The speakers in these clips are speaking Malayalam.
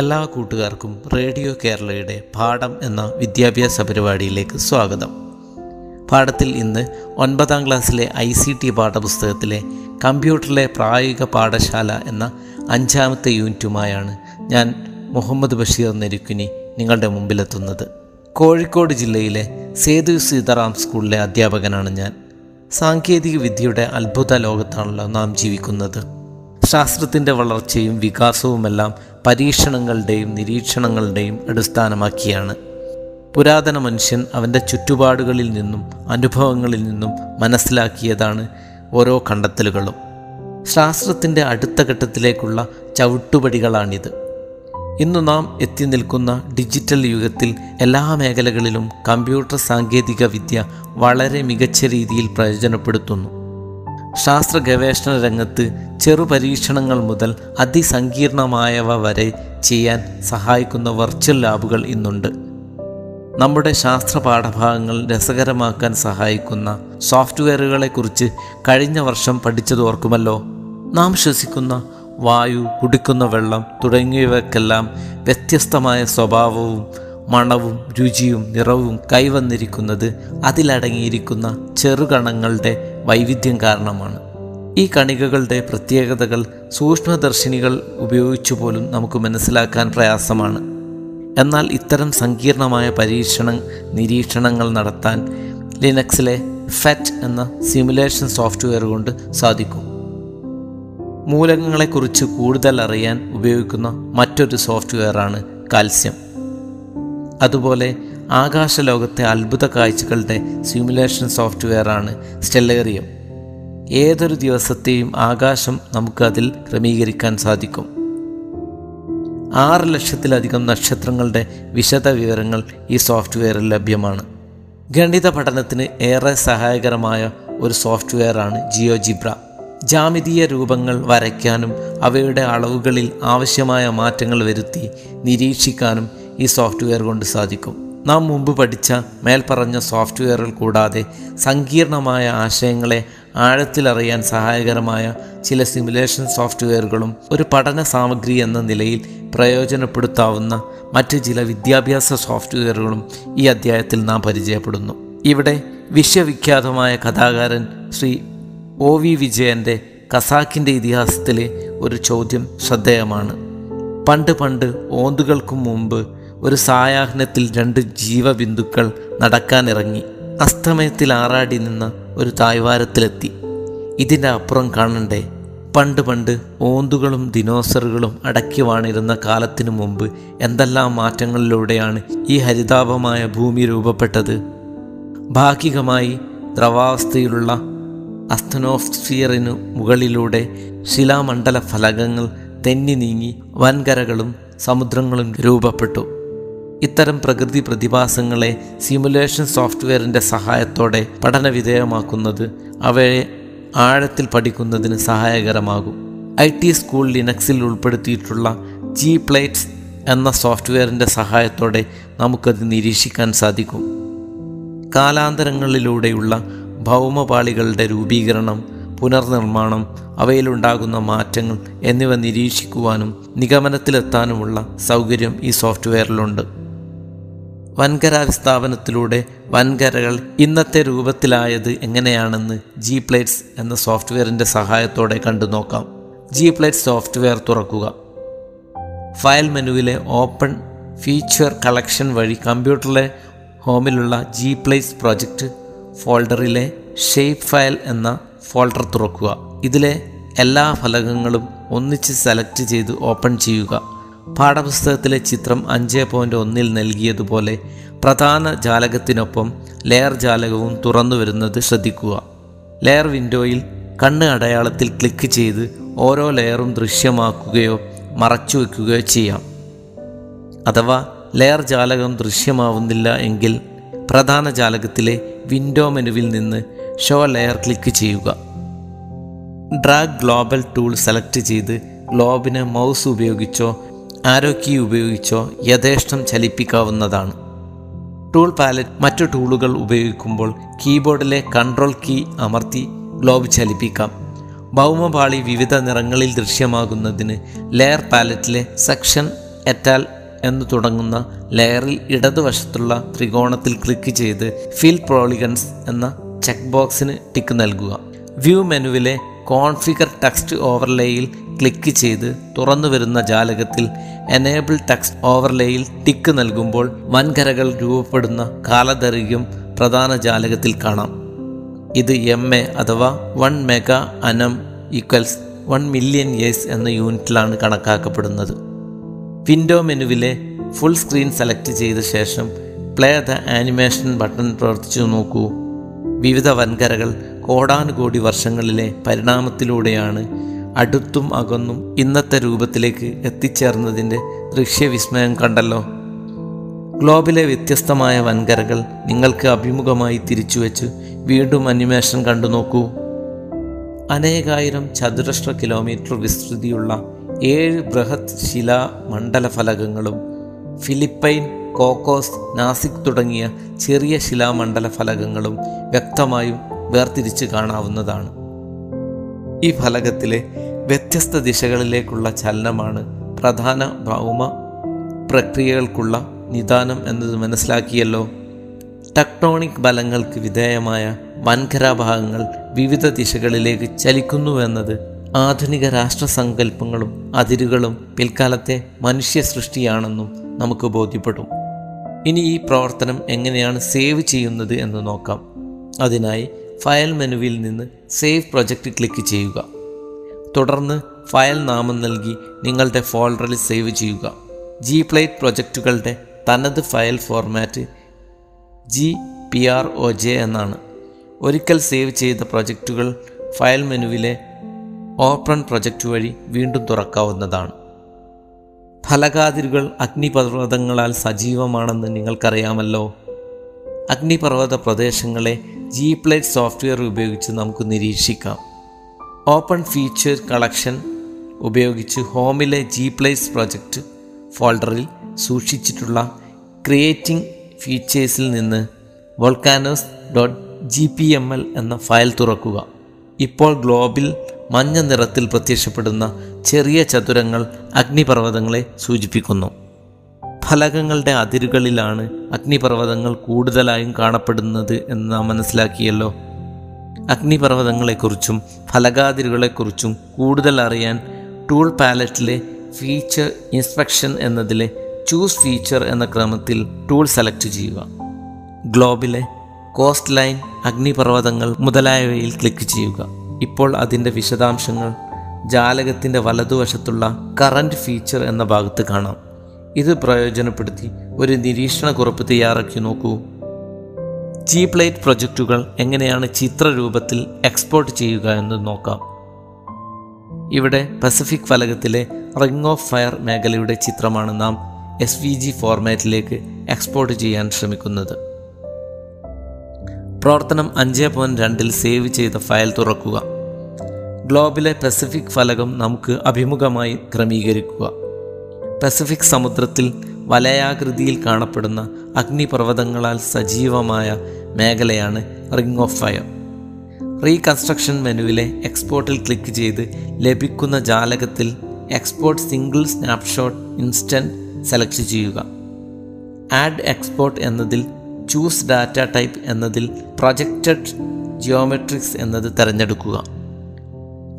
എല്ലാ കൂട്ടുകാർക്കും റേഡിയോ കേരളയുടെ പാഠം എന്ന വിദ്യാഭ്യാസ പരിപാടിയിലേക്ക് സ്വാഗതം. പാഠത്തിൽ ഇന്ന് ഒൻപതാം ക്ലാസ്സിലെ ഐ സി ടി പാഠപുസ്തകത്തിലെ കമ്പ്യൂട്ടറിലെ പ്രായോഗിക പാഠശാല എന്ന അഞ്ചാമത്തെ യൂണിറ്റുമായാണ് ഞാൻ മുഹമ്മദ് ബഷീർ നെരുക്കുനി നിങ്ങളുടെ മുമ്പിലെത്തുന്നത്. കോഴിക്കോട് ജില്ലയിലെ സേതു സീതാറാം സ്കൂളിലെ അധ്യാപകനാണ് ഞാൻ. സാങ്കേതിക വിദ്യയുടെ അത്ഭുത ലോകത്താണല്ലോ നാം ജീവിക്കുന്നത്. ശാസ്ത്രത്തിന്റെ വളർച്ചയും വികാസവുമെല്ലാം പരീക്ഷണങ്ങളുടെയും നിരീക്ഷണങ്ങളുടെയും അടിസ്ഥാനമാക്കിയാണ്. പുരാതന മനുഷ്യൻ അവന്റെ ചുറ്റുപാടുകളിൽ നിന്നും അനുഭവങ്ങളിൽ നിന്നും മനസ്സിലാക്കിയതാണ് ഓരോ കണ്ടെത്തലുകളും. ശാസ്ത്രത്തിന്റെ അടുത്ത ഘട്ടത്തിലേക്കുള്ള ചവിട്ടുപടികളാണിത്. ഇന്ന് നാം എത്തി നിൽക്കുന്ന ഡിജിറ്റൽ യുഗത്തിൽ എല്ലാ മേഖലകളിലും കമ്പ്യൂട്ടർ സാങ്കേതിക വിദ്യ വളരെ മികച്ച രീതിയിൽ പ്രയോജനപ്പെടുത്തുന്നു. ശാസ്ത്ര ഗവേഷണ രംഗത്ത് ചെറു പരീക്ഷണങ്ങൾ മുതൽ അതിസങ്കീർണമായവ വരെ ചെയ്യാൻ സഹായിക്കുന്ന വെർച്വൽ ലാബുകൾ ഇന്നുണ്ട്. നമ്മുടെ ശാസ്ത്ര പാഠഭാഗങ്ങൾ രസകരമാക്കാൻ സഹായിക്കുന്ന സോഫ്റ്റ്വെയറുകളെക്കുറിച്ച് കഴിഞ്ഞ വർഷം പഠിച്ചത് ഓർക്കുമല്ലോ? നാം ശ്വസിക്കുന്ന വായു കുടിക്കുന്ന വെള്ളം തുടങ്ങിയവയ്ക്കെല്ലാം വ്യത്യസ്തമായ സ്വഭാവവും മണവും രുചിയും നിറവും കൈവന്നിരിക്കുന്നത് അതിലടങ്ങിയിരിക്കുന്ന ചെറുകണങ്ങളുടെ വൈവിധ്യം കാരണമാണ്. ഈ കണികകളുടെ പ്രത്യേകതകൾ സൂക്ഷ്മദർശിനികൾ ഉപയോഗിച്ചു പോലും നമുക്ക് മനസ്സിലാക്കാൻ പ്രയാസമാണ്. എന്നാൽ ഇത്തരം സങ്കീർണമായ പരീക്ഷണ നിരീക്ഷണങ്ങൾ നടത്താൻ ലിനക്സിലെ ഫെറ്റ് എന്ന സിമുലേഷൻ സോഫ്റ്റ്വെയർ കൊണ്ട് സാധിക്കും. മൂലകങ്ങളെക്കുറിച്ച് കൂടുതൽ അറിയാൻ ഉപയോഗിക്കുന്ന മറ്റൊരു സോഫ്റ്റ്വെയറാണ് കാൽസ്യം. അതുപോലെ ആകാശലോകത്തെ അത്ഭുത കാഴ്ചകളുടെ സിമുലേഷൻ സോഫ്റ്റ്വെയറാണ് സ്റ്റെല്ലേറിയം ഏതൊരു ദിവസത്തെയും ആകാശം നമുക്ക് അതിൽ ക്രമീകരിക്കാൻ സാധിക്കും. ആറ് ലക്ഷത്തിലധികം നക്ഷത്രങ്ങളുടെ വിശദ വിവരങ്ങൾ ഈ സോഫ്റ്റ്വെയറിൽ ലഭ്യമാണ്. ഗണിത പഠനത്തിന് ഏറെ സഹായകരമായ ഒരു സോഫ്റ്റ്വെയറാണ് ജിയോ ജിബ്ര ജാമിതീയ രൂപങ്ങൾ വരയ്ക്കാനും അവയുടെ അളവുകളിൽ ആവശ്യമായ മാറ്റങ്ങൾ വരുത്തി നിരീക്ഷിക്കാനും ഈ സോഫ്റ്റ്വെയർ കൊണ്ട് സാധിക്കും. നാം മുമ്പ് പഠിച്ച മേൽപ്പറഞ്ഞ സോഫ്റ്റ്വെയറിൽ കൂടാതെ സങ്കീർണമായ ആശയങ്ങളെ ആഴത്തിലറിയാൻ സഹായകരമായ ചില സിമുലേഷൻ സോഫ്റ്റ്വെയറുകളും ഒരു പഠന സാമഗ്രി എന്ന നിലയിൽ പ്രയോജനപ്പെടുത്താവുന്ന മറ്റ് ചില വിദ്യാഭ്യാസ സോഫ്റ്റ്വെയറുകളും ഈ അധ്യായത്തിൽ നാം പരിചയപ്പെടുന്നു. ഇവിടെ വിശ്വവിഖ്യാതമായ കഥാകാരൻ ശ്രീ ഒ വി വിജയന്റെ കസാക്കിന്റെ ഇതിഹാസത്തിലെ ഒരു ചോദ്യം ശ്രദ്ധേയമാണ്. പണ്ട് പണ്ട് ഓന്തുകൾക്കും മുമ്പ് ഒരു സായാഹ്നത്തിൽ രണ്ട് ജീവബിന്ദുക്കൾ നടക്കാനിറങ്ങി അസ്തമയത്തിൽ ആറാടി നിന്ന് ഒരു തായ്വാരത്തിലെത്തി ഇതിന്റെ അപ്പുറം കാണണ്ടേ? പണ്ട് പണ്ട് ഓന്തുകളും ദിനോസറുകളും അടക്കി വാണിരുന്ന കാലത്തിനു മുമ്പ് എന്തെല്ലാം മാറ്റങ്ങളിലൂടെയാണ് ഈ ഹരിതാപമായ ഭൂമി രൂപപ്പെട്ടത്? ഭാഗികമായി ദ്രവാവസ്ഥയിലുള്ള അസ്തനോസ്ഫിയറിനു മുകളിലൂടെ ശിലാമണ്ഡല ഫലകങ്ങൾ തെന്നി നീങ്ങി വൻകരകളും സമുദ്രങ്ങളും രൂപപ്പെട്ടു. ഇത്തരം പ്രകൃതി പ്രതിഭാസങ്ങളെ സിമുലേഷൻ സോഫ്റ്റ്വെയറിന്റെ സഹായത്തോടെ പഠനവിധേയമാക്കുന്നത് അവയെ ആഴത്തിൽ പഠിക്കുന്നതിന് സഹായകരമാകും. ഐ ടി സ്കൂൾ ലിനക്സിൽ ഉൾപ്പെടുത്തിയിട്ടുള്ള ജി പ്ലേറ്റ്സ് എന്ന സോഫ്റ്റ്വെയറിന്റെ സഹായത്തോടെ നമുക്കത് നിരീക്ഷിക്കാൻ സാധിക്കും. കാലാന്തരങ്ങളിലൂടെയുള്ള ഭൗമപാളികളുടെ രൂപീകരണം പുനർനിർമ്മാണം അവയിലുണ്ടാകുന്ന മാറ്റങ്ങൾ എന്നിവ നിരീക്ഷിക്കുവാനും നിഗമനത്തിലെത്താനുമുള്ള സൗകര്യം ഈ സോഫ്റ്റ്വെയറിലുണ്ട്. വൻകര വിസ്ഥാപനത്തിലൂടെ വൻകരകൾ ഇന്നത്തെ രൂപത്തിലായത് എങ്ങനെയാണെന്ന് ജി പ്ലേറ്റ്സ് എന്ന സോഫ്റ്റ്വെയറിന്റെ സഹായത്തോടെ കണ്ടു നോക്കാം. ജി പ്ലേറ്റ് സോഫ്റ്റ്വെയർ തുറക്കുക. ഫയൽ മെനുവിലെ ഓപ്പൺ ഫീച്ചർ കളക്ഷൻ വഴി കമ്പ്യൂട്ടറിലെ ഹോമിലുള്ള ജി പ്ലേറ്റ്സ് പ്രോജക്റ്റ് ഫോൾഡറിലെ ഷേപ്പ് ഫയൽ എന്ന ഫോൾഡർ തുറക്കുക. ഇതിലെ എല്ലാ ഫലകങ്ങളും ഒന്നിച്ച് സെലക്ട് ചെയ്ത് ഓപ്പൺ ചെയ്യുക. പാഠപുസ്തകത്തിലെ ചിത്രം അഞ്ച് പോയിന്റ് ഒന്നിൽ നൽകിയതുപോലെ പ്രധാന ജാലകത്തിനൊപ്പം ലെയർ ജാലകവും തുറന്നു വരുന്നത് ശ്രദ്ധിക്കുക. ലെയർ വിൻഡോയിൽ കണ്ണ് അടയാളത്തിൽ ക്ലിക്ക് ചെയ്ത് ഓരോ ലെയറും ദൃശ്യമാക്കുകയോ മറച്ചു വയ്ക്കുകയോ ചെയ്യാം. അഥവാ ലെയർ ജാലകം ദൃശ്യമാവുന്നില്ല എങ്കിൽ പ്രധാന ജാലകത്തിലെ വിൻഡോ മെനുവിൽ നിന്ന് ഷോ ലെയർ ക്ലിക്ക് ചെയ്യുക. ഡ്രാഗ് ഗ്ലോബൽ ടൂൾ സെലക്ട് ചെയ്ത് ഗ്ലോബിനെ മൗസ് ഉപയോഗിച്ചോ ആരോ കീ ഉപയോഗിച്ചോ യഥേഷ്ടം ചലിപ്പിക്കാവുന്നതാണ്. ടൂൾ പാലറ്റ് മറ്റു ടൂളുകൾ ഉപയോഗിക്കുമ്പോൾ കീബോർഡിലെ കൺട്രോൾ കീ അമർത്തി ഗ്ലോബ് ചലിപ്പിക്കാം. ഭൗമപാളി വിവിധ നിറങ്ങളിൽ ദൃശ്യമാകുന്നതിന് ലെയർ പാലറ്റിലെ സെക്ഷൻ എറ്റാൽ എന്ന് തുടങ്ങുന്ന ലെയറിൽ ഇടതുവശത്തുള്ള ത്രികോണത്തിൽ ക്ലിക്ക് ചെയ്ത് ഫിൽ പ്രോളിഗൻസ് എന്ന ചെക്ക് ബോക്സിന് ടിക്ക് നൽകുക. വ്യൂ മെനുവിലെ കോൺഫിഗർ ടെക്സ്റ്റ് ഓവർലേയിൽ ക്ലിക്ക് ചെയ്ത് തുറന്നു വരുന്ന ജാലകത്തിൽ എനേബിൾ ടെക്സ്റ്റ് ഓവർലേയിൽ ടിക്ക് നൽകുമ്പോൾ വൻകരകൾ രൂപപ്പെടുന്ന കാലദൈർഘ്യം പ്രധാന ജാലകത്തിൽ കാണാം. ഇത് എം എ അഥവാ one mega annum equals one million years എന്ന യൂണിറ്റിലാണ് കണക്കാക്കപ്പെടുന്നത്. വിൻഡോ മെനുവിലെ ഫുൾ സ്ക്രീൻ സെലക്ട് ചെയ്ത ശേഷം പ്ലേ ദ ആനിമേഷൻ ബട്ടൺ പ്രവർത്തിച്ചു നോക്കൂ. വിവിധ വൻകരകൾ കോടാനുകോടി വർഷങ്ങളിലെ പരിണാമത്തിലൂടെയാണ് അടുത്തും അകന്നും ഇന്നത്തെ രൂപത്തിലേക്ക് എത്തിച്ചേർന്നതിന്റെ ദൃശ്യവിസ്മയം കണ്ടല്ലോ. ഗ്ലോബിലെ വ്യത്യസ്തമായ വൻകരകൾ നിങ്ങൾക്ക് അഭിമുഖമായി തിരിച്ചുവെച്ച് വീണ്ടും അനിമേഷൻ കണ്ടു നോക്കൂ. അനേകായിരം ചതുരശ്ര കിലോമീറ്റർ വിസ്തൃതിയുള്ള ഏഴ് ബൃഹത് ശിലാ മണ്ഡലഫലകങ്ങളും ഫിലിപ്പൈൻ കോക്കോസ് നാസിക് തുടങ്ങിയ ചെറിയ ശിലാമണ്ഡല ഫലകങ്ങളും വ്യക്തമായും വേർതിരിച്ച് കാണാവുന്നതാണ്. ഈ ഫലകത്തിലെ വ്യത്യസ്ത ദിശകളിലേക്കുള്ള ചലനമാണ് പ്രധാന ഭൗമ പ്രക്രിയകൾക്കുള്ള നിദാനം എന്നത് മനസ്സിലാക്കിയല്ലോ. ടെക്ടോണിക് ബലങ്ങൾക്ക് വിധേയമായ വൻകരാഭാഗങ്ങൾ വിവിധ ദിശകളിലേക്ക് ചലിക്കുന്നുവെന്നത് ആധുനിക രാഷ്ട്രസങ്കല്പങ്ങളും അതിരുകളും പിൽക്കാലത്തെ മനുഷ്യ സൃഷ്ടിയാണെന്നും നമുക്ക് ബോധ്യപ്പെടും. ഇനി ഈ പ്രവർത്തനം എങ്ങനെയാണ് സേവ് ചെയ്യുന്നത് എന്ന് നോക്കാം. അതിനായി ഫയൽ മെനുവിൽ നിന്ന് സേവ് പ്രൊജക്റ്റ് ക്ലിക്ക് ചെയ്യുക. തുടർന്ന് ഫയൽ നാമം നൽകി നിങ്ങളുടെ ഫോൾഡറിൽ സേവ് ചെയ്യുക. ജി പ്ലേറ്റ് പ്രൊജക്റ്റുകളുടെ തനത് file format G P R O J എന്നാണ്. ഒരിക്കൽ സേവ് ചെയ്ത പ്രൊജക്റ്റുകൾ ഫയൽ മെനുവിലെ ഓപ്പൺ പ്രൊജക്റ്റ് വഴി വീണ്ടും തുറക്കാവുന്നതാണ്. ഫലകാതിരുകൾ അഗ്നിപർവതങ്ങളാൽ സജീവമാണെന്ന് നിങ്ങൾക്കറിയാമല്ലോ. അഗ്നിപർവത പ്രദേശങ്ങളെ ജി പ്ലേറ്റ് സോഫ്റ്റ്വെയർ ഉപയോഗിച്ച് നമുക്ക് നിരീക്ഷിക്കാം. ഓപ്പൺ ഫീച്ചർ കളക്ഷൻ ഉപയോഗിച്ച് ഹോമിലെ ജി പ്ലേസ് പ്രൊജക്റ്റ് ഫോൾഡറിൽ സൂക്ഷിച്ചിട്ടുള്ള ക്രിയേറ്റിംഗ് ഫീച്ചേഴ്സിൽ നിന്ന് volcanoes dot G P M L എന്ന ഫയൽ തുറക്കുക. ഇപ്പോൾ ഗ്ലോബിൽ മഞ്ഞ നിറത്തിൽ പ്രത്യക്ഷപ്പെടുന്ന ചെറിയ ചതുരങ്ങൾ അഗ്നിപർവതങ്ങളെ സൂചിപ്പിക്കുന്നു. ഫലകങ്ങളുടെ അതിരുകളിലാണ് അഗ്നിപർവതങ്ങൾ കൂടുതലായും കാണപ്പെടുന്നത് എന്ന് നാം മനസ്സിലാക്കിയല്ലോ. അഗ്നിപർവതങ്ങളെക്കുറിച്ചും ഫലകാതിരുകളെക്കുറിച്ചും കൂടുതൽ അറിയാൻ ടൂൾ പാലറ്റിലെ ഫീച്ചർ ഇൻസ്പെക്ഷൻ എന്നതിലെ ചൂസ് ഫീച്ചർ എന്ന ക്രമത്തിൽ ടൂൾ സെലക്ട് ചെയ്യുക. ഗ്ലോബിലെ കോസ്റ്റ് ലൈൻ അഗ്നിപർവതങ്ങൾ മുതലായവയിൽ ക്ലിക്ക് ചെയ്യുക. ഇപ്പോൾ അതിന്റെ വിശദാംശങ്ങൾ ജാലകത്തിന്റെ വലതുവശത്തുള്ള കറന്റ് ഫീച്ചർ എന്ന ഭാഗത്ത് കാണാം. ഇത് പ്രയോജനപ്പെടുത്തി ഒരു നിരീക്ഷണ നിരീക്ഷണക്കുറിപ്പ് തയ്യാറാക്കി നോക്കൂ. ജി പ്ലേറ്റ് പ്രൊജക്റ്റുകൾ എങ്ങനെയാണ് ചിത്രരൂപത്തിൽ എക്സ്പോർട്ട് ചെയ്യുക എന്ന് നോക്കാം. ഇവിടെ പസഫിക് ഫലകത്തിലെ റിംഗ് ഓഫ് ഫയർ മേഖലയുടെ ചിത്രമാണ് നാം എസ് വി ജി ഫോർമാറ്റിലേക്ക് എക്സ്പോർട്ട് ചെയ്യാൻ ശ്രമിക്കുന്നത്. പ്രവർത്തനം അഞ്ച് പോയിന്റ് രണ്ടിൽ സേവ് ചെയ്ത ഫയൽ തുറക്കുക. ഗ്ലോബിലെ പസഫിക് ഫലകം നമുക്ക് അഭിമുഖമായി ക്രമീകരിക്കുക. പസഫിക് സമുദ്രത്തിൽ വലയാകൃതിയിൽ കാണപ്പെടുന്ന അഗ്നിപർവതങ്ങളാൽ സജീവമായ മേഖലയാണ് റിംഗ് ഓഫ് ഫയർ. റീകൺസ്ട്രക്ഷൻ മെനുവിലെ എക്സ്പോർട്ടിൽ ക്ലിക്ക് ചെയ്ത് ലഭിക്കുന്ന ജാലകത്തിൽ export single snapshot instant select ചെയ്യുക. ആഡ് എക്സ്പോർട്ട് എന്നതിൽ ചൂസ് ഡാറ്റ ടൈപ്പ് എന്നതിൽ പ്രൊജക്റ്റഡ് ജിയോമെട്രിക്സ് എന്നത് തിരഞ്ഞെടുക്കുക.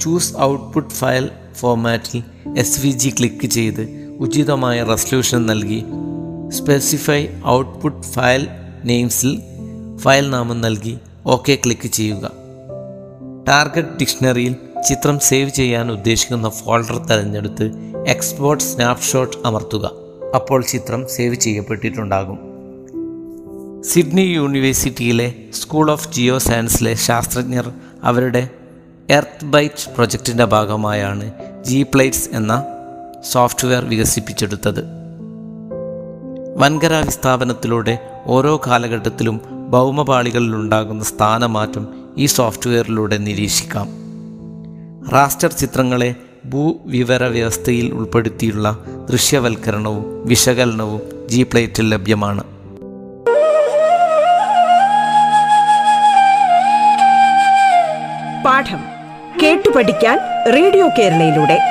ചൂസ് ഔട്ട്പുട്ട് ഫയൽ ഫോർമാറ്റിൽ എസ് വി ജി ക്ലിക്ക് ചെയ്ത് ഉചിതമായ റെസൊല്യൂഷൻ നൽകി സ്പെസിഫൈ ഔട്ട്പുട്ട് ഫയൽ നെയിംസിൽ ഫയൽ നാമം നൽകി ഓക്കെ ക്ലിക്ക് ചെയ്യുക. ടാർഗറ്റ് ഡിക്ഷണറിയിൽ ചിത്രം സേവ് ചെയ്യാൻ ഉദ്ദേശിക്കുന്ന ഫോൾഡർ തിരഞ്ഞെടുത്ത് എക്സ്പോർട്ട് സ്നാപ്ഷോട്ട് അമർത്തുക. അപ്പോൾ ചിത്രം സേവ് ചെയ്യപ്പെട്ടിട്ടുണ്ടാകും. സിഡ്നി യൂണിവേഴ്സിറ്റിയിലെ സ്കൂൾ ഓഫ് ജിയോ സയൻസിലെ ശാസ്ത്രജ്ഞർ അവരുടെ എർത്ത് ബൈറ്റ് പ്രൊജക്റ്റിന്റെ ഭാഗമായാണ് ജി പ്ലേറ്റ്സ് എന്ന സോഫ്റ്റ്വെയർ വികസിപ്പിച്ചെടുത്തത്. വൻകര വിസ്ഥാപനത്തിലൂടെ ഓരോ കാലഘട്ടത്തിലും ഭൗമപാളികളിലുണ്ടാകുന്ന സ്ഥാനമാറ്റം ഈ സോഫ്റ്റ്വെയറിലൂടെ നിരീക്ഷിക്കാം. റാസ്റ്റർ ചിത്രങ്ങളെ ഭൂവിവര വ്യവസ്ഥയിൽ ഉൾപ്പെടുത്തിയുള്ള ദൃശ്യവൽക്കരണവും വിശകലനവും ജി പ്ലേറ്റിൽ ലഭ്യമാണ്. പാഠം കേട്ടു പഠിക്കാൻ റേഡിയോ കേരളയിലൂടെ.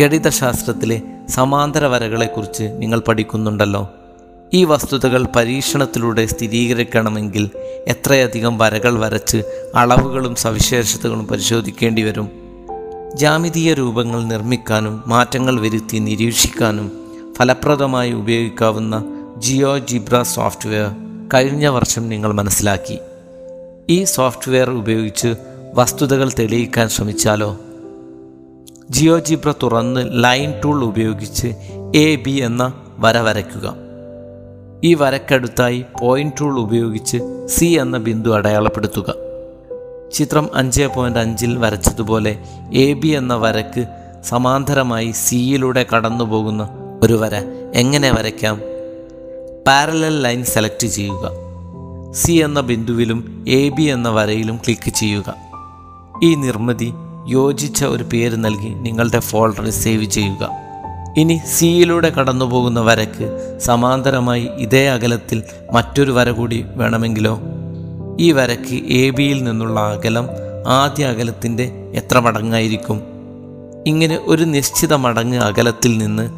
ഗണിതശാസ്ത്രത്തിലെ സമാന്തര വരകളെക്കുറിച്ച് നിങ്ങൾ പഠിക്കുന്നുണ്ടല്ലോ. ഈ വസ്തുതകൾ പരീക്ഷണത്തിലൂടെ സ്ഥിരീകരിക്കണമെങ്കിൽ എത്രയധികം വരകൾ വരച്ച് അളവുകളും സവിശേഷതകളും പരിശോധിക്കേണ്ടി വരും. ജാമിതീയ രൂപങ്ങൾ നിർമ്മിക്കാനും മാറ്റങ്ങൾ വരുത്തി നിരീക്ഷിക്കാനും ഫലപ്രദമായി ഉപയോഗിക്കാവുന്ന ജിയോ ജിബ്ര സോഫ്റ്റ്വെയർ കഴിഞ്ഞ വർഷം നിങ്ങൾ മനസ്സിലാക്കി. ഈ സോഫ്റ്റ്വെയർ ഉപയോഗിച്ച് വസ്തുതകൾ തെളിയിക്കാൻ ശ്രമിച്ചാലോ? ജിയോജിബ്ര തുറന്ന് ലൈൻ ടൂൾ ഉപയോഗിച്ച് എ ബി എന്ന വര വരയ്ക്കുക. ഈ വരക്കടുത്തായി പോയിന്റ് ടൂൾ ഉപയോഗിച്ച് സി എന്ന ബിന്ദു അടയാളപ്പെടുത്തുക. ചിത്രം അഞ്ച് പോയിന്റ് അഞ്ചിൽ വരച്ചതുപോലെ എ ബി എന്ന വരക്ക് സമാന്തരമായി സിയിലൂടെ കടന്നു പോകുന്ന ഒരു വര എങ്ങനെ വരയ്ക്കാം? പാരലൽ ലൈൻ സെലക്ട് ചെയ്യുക. സി എന്ന ബിന്ദുവിലും എ ബി എന്ന വരയിലും ക്ലിക്ക് ചെയ്യുക. ഈ നിർമ്മിതി യോജിച്ച ഒരു പേര് നൽകി നിങ്ങളുടെ ഫോൾഡറിൽ സേവ് ചെയ്യുക. ഇനി സിയിലൂടെ കടന്നുപോകുന്ന വരക്ക് സമാന്തരമായി ഇതേ അകലത്തിൽ മറ്റൊരു വര കൂടി വേണമെങ്കിലോ? ഈ വരക്ക് എ ബിയിൽ നിന്നുള്ള അകലം ആദ്യ അകലത്തിന്റെ എത്ര മടങ്ങായിരിക്കും? ഇങ്ങനെ ഒരു നിശ്ചിത മടങ്ങ് അകലത്തിൽ നിന്ന്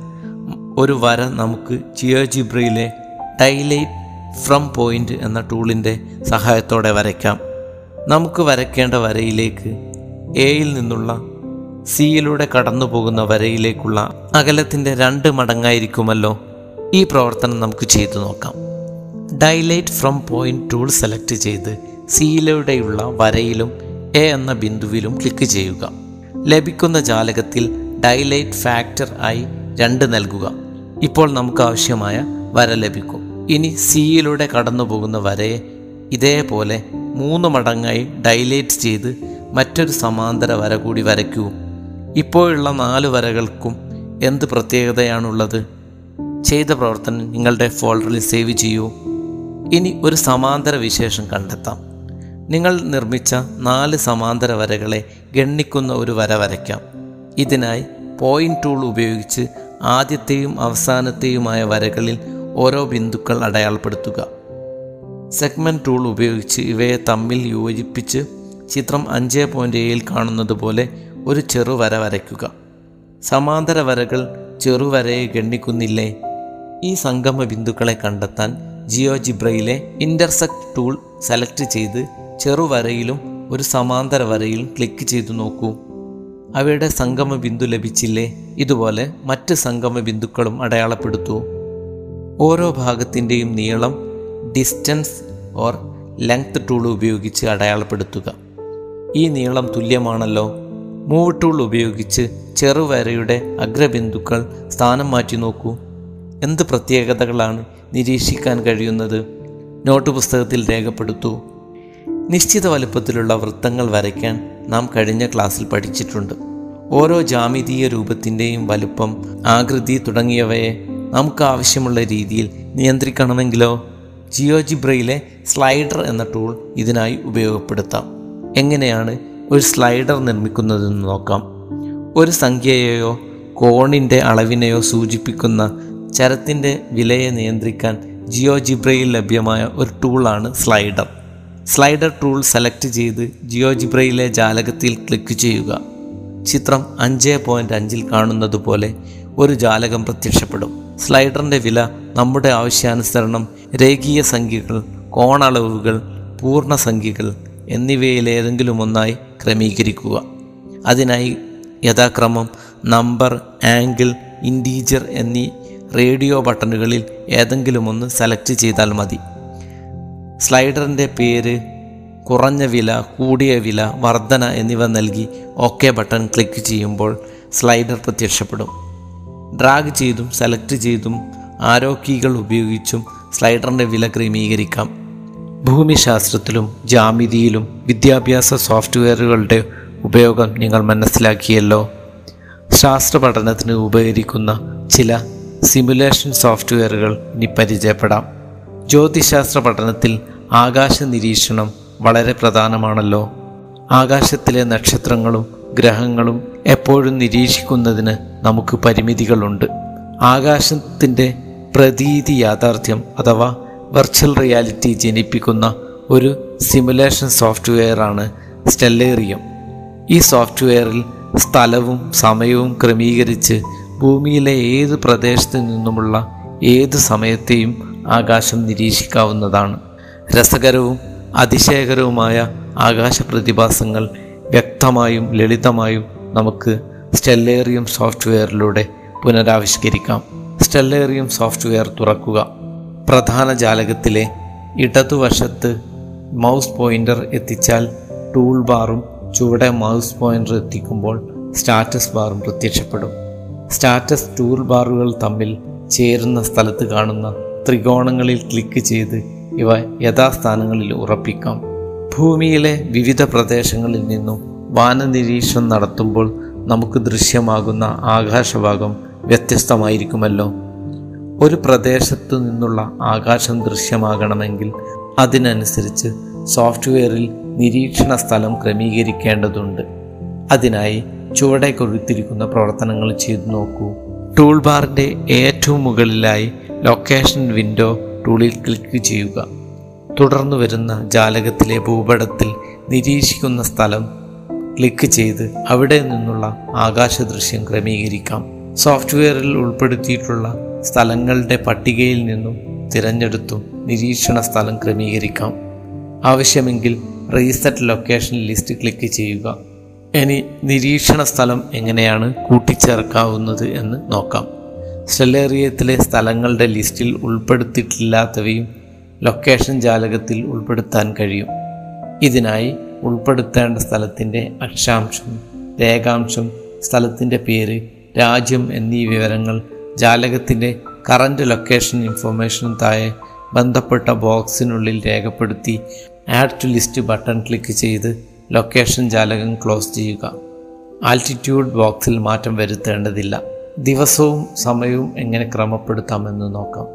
ഒരു വര നമുക്ക് ജിയോജിബ്രയിലെ ഡൈലൈറ്റ് ഫ്രം പോയിന്റ് എന്ന ടൂളിന്റെ സഹായത്തോടെ വരയ്ക്കാം. നമുക്ക് വരയ്ക്കേണ്ട വരയിലേക്ക് എയിൽ നിന്നുള്ള സിയിലൂടെ കടന്നു പോകുന്ന വരയിലേക്കുള്ള അകലത്തിന്റെ രണ്ട് മടങ്ങായിരിക്കുമല്ലോ ഈ പ്രവർത്തനം നമുക്ക് ചെയ്തു നോക്കാം. Dilate from point tool select ചെയ്ത് സിയിലൂടെയുള്ള വരയിലും എ എന്ന ബിന്ദുവിലും ക്ലിക്ക് ചെയ്യുക. ലഭിക്കുന്ന ജാലകത്തിൽ ഡൈലൈറ്റ് ഫാക്ടർ ആയി രണ്ട് നൽകുക. ഇപ്പോൾ നമുക്ക് ആവശ്യമായ വര ലഭിക്കും. ഇനി സിയിലൂടെ കടന്നു പോകുന്ന വരയെ ഇതേപോലെ മൂന്ന് മടങ്ങായി ഡൈലൈറ്റ് ചെയ്ത് മറ്റൊരു സമാന്തര വര കൂടി വരയ്ക്കൂ. ഇപ്പോഴുള്ള നാല് വരകൾക്കും എന്ത് പ്രത്യേകതയാണുള്ളത്? ചെയ്ത പ്രവർത്തനം നിങ്ങളുടെ ഫോൾഡറിൽ സേവ് ചെയ്യൂ. ഇനി ഒരു സമാന്തര വിശേഷം കണ്ടെത്താം. നിങ്ങൾ നിർമ്മിച്ച നാല് സമാന്തര വരകളെ ഗണ്ണിക്കുന്ന ഒരു വര വരയ്ക്കാം. ഇതിനായി പോയിന്റ് ടൂൾ ഉപയോഗിച്ച് ആദ്യത്തെയും അവസാനത്തെയുമായ വരകളിൽ ഓരോ ബിന്ദുക്കൾ അടയാളപ്പെടുത്തുക. സെഗ്മെന്റ് ടൂൾ ഉപയോഗിച്ച് ഇവയെ തമ്മിൽ യോജിപ്പിച്ച് ചിത്രം അഞ്ച് പോയിന്റ് ഏഴിൽ കാണുന്നത് പോലെ ഒരു ചെറുവര വരയ്ക്കുക. സമാന്തര വരകൾ ചെറുവരയെ ഗണ്ണിക്കുന്നില്ലേ? ഈ സംഗമ ബിന്ദുക്കളെ കണ്ടെത്താൻ ജിയോജിബ്രയിലെ ഇന്റർസെക്ട് ടൂൾ സെലക്ട് ചെയ്ത് ചെറുവരയിലും ഒരു സമാന്തര വരയിലും ക്ലിക്ക് ചെയ്തു നോക്കൂ. അവയുടെ സംഗമ ബിന്ദു ലഭിച്ചില്ലേ? ഇതുപോലെ മറ്റ് സംഗമ ബിന്ദുക്കളും അടയാളപ്പെടുത്തൂ. ഓരോ ഭാഗത്തിന്റെയും നീളം ഡിസ്റ്റൻസ് ഓർ ലെങ്ത് ടൂൾ ഉപയോഗിച്ച് അടയാളപ്പെടുത്തുക. ഈ നീളം തുല്യമാണല്ലോ. മൂവ് ടൂൾ ഉപയോഗിച്ച് ചെറുവരയുടെ അഗ്രബിന്ദുക്കൾ സ്ഥാനം മാറ്റി നോക്കൂ. എന്ത് പ്രത്യേകതകളാണ് നിരീക്ഷിക്കാൻ കഴിയുന്നത്? നോട്ട് പുസ്തകത്തിൽ രേഖപ്പെടുത്തൂ. നിശ്ചിത വലുപ്പത്തിലുള്ള വൃത്തങ്ങൾ വരയ്ക്കാൻ നാം കഴിഞ്ഞ ക്ലാസ്സിൽ പഠിച്ചിട്ടുണ്ട്. ഓരോ ജാമിതീയ രൂപത്തിന്റെയും വലുപ്പം ആകൃതി തുടങ്ങിയവയെ നമുക്ക് ആവശ്യമുള്ള രീതിയിൽ നിയന്ത്രിക്കണമെങ്കിലോ? ജിയോജിബ്രയിലെ സ്ലൈഡർ എന്ന ടൂൾ ഇതിനായി ഉപയോഗപ്പെടുത്താം. എങ്ങനെയാണ് ഒരു സ്ലൈഡർ നിർമ്മിക്കുന്നതെന്ന് നോക്കാം. ഒരു സംഖ്യയെയോ കോണിന്റെ അളവിനെയോ സൂചിപ്പിക്കുന്ന ചരത്തിന്റെ വിലയെ നിയന്ത്രിക്കാൻ ജിയോ ജിബ്രയിൽ ലഭ്യമായ ഒരു ടൂളാണ് സ്ലൈഡർ. സ്ലൈഡർ ടൂൾ സെലക്ട് ചെയ്ത് ജിയോ ജിബ്രയിലെ ജാലകത്തിൽ ക്ലിക്ക് ചെയ്യുക. ചിത്രം അഞ്ച് പോയിന്റ് അഞ്ചിൽ കാണുന്നത് പോലെ ഒരു ജാലകം പ്രത്യക്ഷപ്പെടും. സ്ലൈഡറിന്റെ വില നമ്മുടെ ആവശ്യാനുസരണം രേഖീയ സംഖ്യകൾ കോണളവുകൾ പൂർണസംഖ്യകൾ എന്നിവയിലേതെങ്കിലും ഒന്നായി ക്രമീകരിക്കുക. അതിനായി യഥാക്രമം നമ്പർ ആംഗിൾ ഇന്റീജർ എന്നീ റേഡിയോ ബട്ടണുകളിൽ ഏതെങ്കിലും ഒന്ന് സെലക്ട് ചെയ്താൽ മതി. സ്ലൈഡറിന്റെ പേര് കുറഞ്ഞ വില കൂടിയ വില വർധന എന്നിവ നൽകി ഓക്കെ ബട്ടൺ ക്ലിക്ക് ചെയ്യുമ്പോൾ സ്ലൈഡർ പ്രത്യക്ഷപ്പെടും. ഡ്രാഗ് ചെയ്തും സെലക്ട് ചെയ്തും ആരോ കീകൾ ഉപയോഗിച്ചും സ്ലൈഡറിന്റെ വില ക്രമീകരിക്കാം. ഭൂമിശാസ്ത്രത്തിലും ജാമിതിയിലും വിദ്യാഭ്യാസ സോഫ്റ്റ്വെയറുകളുടെ ഉപയോഗം നിങ്ങൾ മനസ്സിലാക്കിയല്ലോ. ശാസ്ത്ര പഠനത്തിന് ഉപകരിക്കുന്ന ചില സിമുലേഷൻ സോഫ്റ്റ്വെയറുകൾ ഇനി പരിചയപ്പെടാം. ജ്യോതിശാസ്ത്ര പഠനത്തിൽ ആകാശ നിരീക്ഷണം വളരെ പ്രധാനമാണല്ലോ. ആകാശത്തിലെ നക്ഷത്രങ്ങളും ഗ്രഹങ്ങളും എപ്പോഴും നിരീക്ഷിക്കുന്നതിന് നമുക്ക് പരിമിതികളുണ്ട്. ആകാശത്തിന്റെ പ്രതീതി യാഥാർത്ഥ്യം അഥവാ വെർച്വൽ റിയാലിറ്റി ജനിപ്പിക്കുന്ന ഒരു സിമുലേഷൻ സോഫ്റ്റ്വെയറാണ് സ്റ്റെല്ലേറിയം ഈ സോഫ്റ്റ്വെയറിൽ സ്ഥലവും സമയവും ക്രമീകരിച്ച് ഭൂമിയിലെ ഏത് പ്രദേശത്തു നിന്നുമുള്ള ഏത് സമയത്തെയും ആകാശം നിരീക്ഷിക്കാവുന്നതാണ്. രസകരവും അതിശയകരവുമായ ആകാശ പ്രതിഭാസങ്ങൾ വ്യക്തമായും ലളിതമായും നമുക്ക് സ്റ്റെല്ലേറിയം സോഫ്റ്റ്വെയറിലൂടെ പുനരാവിഷ്കരിക്കാം. സ്റ്റെല്ലേറിയം സോഫ്റ്റ്വെയർ തുറക്കുക. പ്രധാന ജാലകത്തിലെ ഇടതുവശത്ത് മൗസ് പോയിന്റർ എത്തിച്ചാൽ ടൂൾ ബാറും ചുവടെ മൗസ് പോയിന്റർ എത്തിക്കുമ്പോൾ സ്റ്റാറ്റസ് ബാറും പ്രത്യക്ഷപ്പെടും. സ്റ്റാറ്റസ് ടൂൾ ബാറുകൾ തമ്മിൽ ചേരുന്ന സ്ഥലത്ത് കാണുന്ന ത്രികോണങ്ങളിൽ ക്ലിക്ക് ചെയ്ത് ഇവ യഥാസ്ഥാനങ്ങളിൽ ഉറപ്പിക്കാം. ഭൂമിയിലെ വിവിധ പ്രദേശങ്ങളിൽ നിന്നും വാനനിരീക്ഷണം നടത്തുമ്പോൾ നമുക്ക് ദൃശ്യമാകുന്ന ആകാശഭാഗം വ്യത്യസ്തമായിരിക്കുമല്ലോ. ഒരു പ്രദേശത്തു നിന്നുള്ള ആകാശം ദൃശ്യമാകണമെങ്കിൽ അതിനനുസരിച്ച് സോഫ്റ്റ്വെയറിൽ നിരീക്ഷണ സ്ഥലം ക്രമീകരിക്കേണ്ടതുണ്ട്. അതിനായി ചുവടെ കൊടുത്തിരിക്കുന്ന പ്രവർത്തനങ്ങൾ ചെയ്തു നോക്കൂ. ടൂൾ ബാറിന്റെ ഏറ്റവും മുകളിലായി ലൊക്കേഷൻ വിൻഡോ ടൂളിൽ ക്ലിക്ക് ചെയ്യുക. തുടർന്ന് വരുന്ന ജാലകത്തിലെ ഭൂപടത്തിൽ നിരീക്ഷിക്കുന്ന സ്ഥലം ക്ലിക്ക് ചെയ്ത് അവിടെ നിന്നുള്ള ആകാശ ദൃശ്യം ക്രമീകരിക്കാം. സോഫ്റ്റ്വെയറിൽ ഉൾപ്പെടുത്തിയിട്ടുള്ള സ്ഥലങ്ങളുടെ പട്ടികയിൽ നിന്നും തിരഞ്ഞെടുത്തും നിരീക്ഷണ സ്ഥലം ക്രമീകരിക്കാം. ആവശ്യമെങ്കിൽ റീസെറ്റ് ലൊക്കേഷൻ ലിസ്റ്റ് ക്ലിക്ക് ചെയ്യുക. ഇനി നിരീക്ഷണ സ്ഥലം എങ്ങനെയാണ് കൂട്ടിച്ചേർക്കാവുന്നത് എന്ന് നോക്കാം. സ്റ്റെല്ലേറിയത്തിലെ സ്ഥലങ്ങളുടെ ലിസ്റ്റിൽ ഉൾപ്പെടുത്തിയിട്ടില്ലാത്തവയും ലൊക്കേഷൻ ജാലകത്തിൽ ഉൾപ്പെടുത്താൻ കഴിയും. ഇതിനായി ഉൾപ്പെടുത്തേണ്ട സ്ഥലത്തിന്റെ അക്ഷാംശം രേഖാംശം സ്ഥലത്തിന്റെ പേര് രാജ്യം എന്നീ വിവരങ്ങൾ ജാലകത്തിന്റെ കറന്റ് ലൊക്കേഷൻ ഇൻഫർമേഷനും താഴെ ബന്ധപ്പെട്ട ബോക്സിനുള്ളിൽ രേഖപ്പെടുത്തി add to list button click ചെയ്ത് ലൊക്കേഷൻ ജാലകം ക്ലോസ് ചെയ്യുക. ആൾട്ടിറ്റ്യൂഡ് ബോക്സിൽ മാറ്റം വരുത്തേണ്ടതില്ല. ദിവസവും സമയവും എങ്ങനെ ക്രമപ്പെടുത്താമെന്ന് നോക്കാം.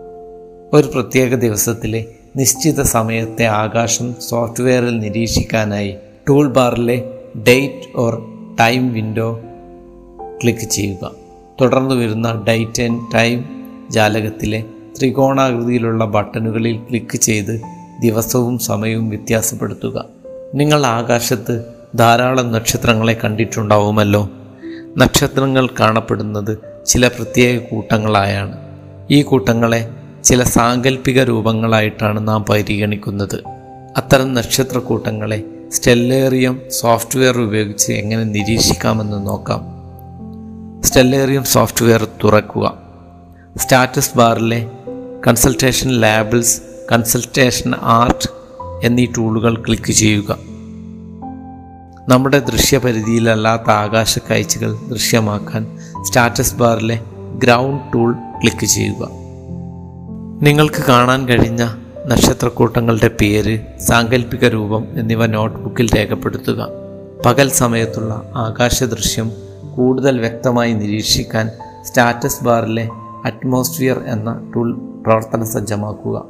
ഒരു പ്രത്യേക ദിവസത്തിലെ നിശ്ചിത സമയത്തെ ആകാശം സോഫ്റ്റ്വെയറിൽ നിരീക്ഷിക്കാനായി tool bar date or time window click ചെയ്യുക. തുടർന്ന് വരുന്ന ഡേറ്റ് ആൻഡ് ടൈം ജാലകത്തിലെ ത്രികോണാകൃതിയിലുള്ള ബട്ടണുകളിൽ ക്ലിക്ക് ചെയ്ത് ദിവസവും സമയവും വ്യത്യാസപ്പെടുത്തുക. നിങ്ങൾ ആകാശത്ത് ധാരാളം നക്ഷത്രങ്ങളെ കണ്ടിട്ടുണ്ടാവുമല്ലോ. നക്ഷത്രങ്ങൾ കാണപ്പെടുന്നത് ചില പ്രത്യേക കൂട്ടങ്ങളായാണ്. ഈ കൂട്ടങ്ങളെ ചില സാങ്കല്പിക രൂപങ്ങളായിട്ടാണ് നാം പരിഗണിക്കുന്നത്. അത്തരം നക്ഷത്രക്കൂട്ടങ്ങളെ സ്റ്റെല്ലേറിയം സോഫ്റ്റ്വെയർ ഉപയോഗിച്ച് എങ്ങനെ നിരീക്ഷിക്കാമെന്ന് നോക്കാം. സ്റ്റെല്ലേറിയം സോഫ്റ്റ്വെയർ തുറക്കുക. Status bar constellation labels constellation art എന്നീ ടൂളുകൾ ക്ലിക്ക് ചെയ്യുക. നമ്മുടെ ദൃശ്യപരിധിയിലല്ലാത്ത ആകാശ കാഴ്ചകൾ ദൃശ്യമാക്കാൻ status bar ground tool click ചെയ്യുക. നിങ്ങൾക്ക് കാണാൻ കഴിഞ്ഞ നക്ഷത്രക്കൂട്ടങ്ങളുടെ പേര് സാങ്കല്പിക രൂപം എന്നിവ നോട്ട്ബുക്കിൽ രേഖപ്പെടുത്തുക. പകൽ സമയത്തുള്ള ആകാശ ദൃശ്യം കൂടുതൽ വ്യക്തമായി നിരീക്ഷിക്കാൻ സ്റ്റാറ്റസ് ബാറിലെ അറ്റ്മോസ്ഫിയർ എന്ന ടൂൾ പ്രവർത്തന സജ്ജമാക്കുക.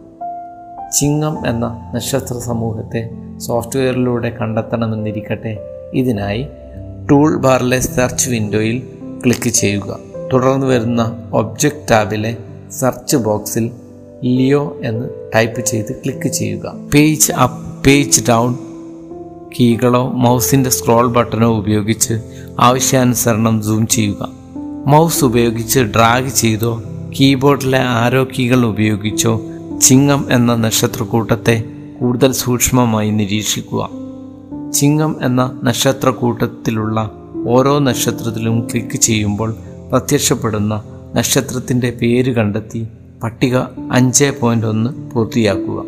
ചിങ്ങം എന്ന നക്ഷത്ര സമൂഹത്തെ സോഫ്റ്റ്വെയറിലൂടെ കണ്ടെത്തണമെന്നിരിക്കട്ടെ. ഇതിനായി ടൂൾ ബാറിലെ സെർച്ച് വിൻഡോയിൽ ക്ലിക്ക് ചെയ്യുക. തുടർന്ന് വരുന്ന ഒബ്ജക്റ്റ് ടാബിലെ സെർച്ച് ബോക്സിൽ ലിയോ എന്ന് ടൈപ്പ് ചെയ്ത് ക്ലിക്ക് ചെയ്യുക. പേജ് അപ്പ് പേജ് ഡൗൺ കീകളോ മൗസിന്റെ സ്ക്രോൾ ബട്ടണോ ഉപയോഗിച്ച് ആവശ്യാനുസരണം സൂം ചെയ്യുക. മൗസ് ഉപയോഗിച്ച് ഡ്രാഗ് ചെയ്തോ കീബോർഡിലെ ആരോ കീകൾ ഉപയോഗിച്ചോ ചിങ്ങം എന്ന നക്ഷത്രക്കൂട്ടത്തെ കൂടുതൽ സൂക്ഷ്മമായി നിരീക്ഷിക്കുക. ചിങ്ങം എന്ന നക്ഷത്രക്കൂട്ടത്തിലുള്ള ഓരോ നക്ഷത്രത്തിലും ക്ലിക്ക് ചെയ്യുമ്പോൾ പ്രത്യക്ഷപ്പെടുന്ന നക്ഷത്രത്തിന്റെ പേര് കണ്ടെത്തി പട്ടിക അഞ്ച് പോയിന്റ് ഒന്ന് പൂർത്തിയാക്കുക.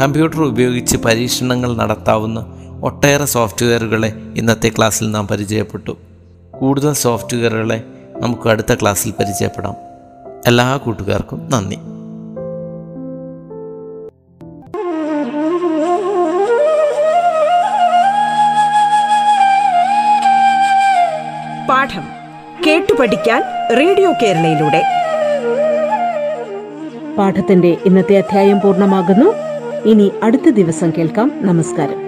കമ്പ്യൂട്ടർ ഉപയോഗിച്ച് പരീക്ഷണങ്ങൾ നടത്താവുന്ന ഒട്ടേറെ സോഫ്റ്റ്വെയറുകളെ ഇന്നത്തെ ക്ലാസ്സിൽ നാം പരിചയപ്പെട്ടു. കൂടുതൽ സോഫ്റ്റ്വെയറുകളെ നമുക്ക് അടുത്ത ക്ലാസ്സിൽ പരിചയപ്പെടാം. എല്ലാ കൂട്ടുകാർക്കും നന്ദി. പാഠം കേട്ടു പഠിക്കാൻ റേഡിയോ കേരളയിലൂടെ. പാഠത്തിന്റെ ഇന്നത്തെ അധ്യായം പൂർണമാകുന്നു. ഇനി അടുത്ത ദിവസം കേൾക്കാം. നമസ്കാരം.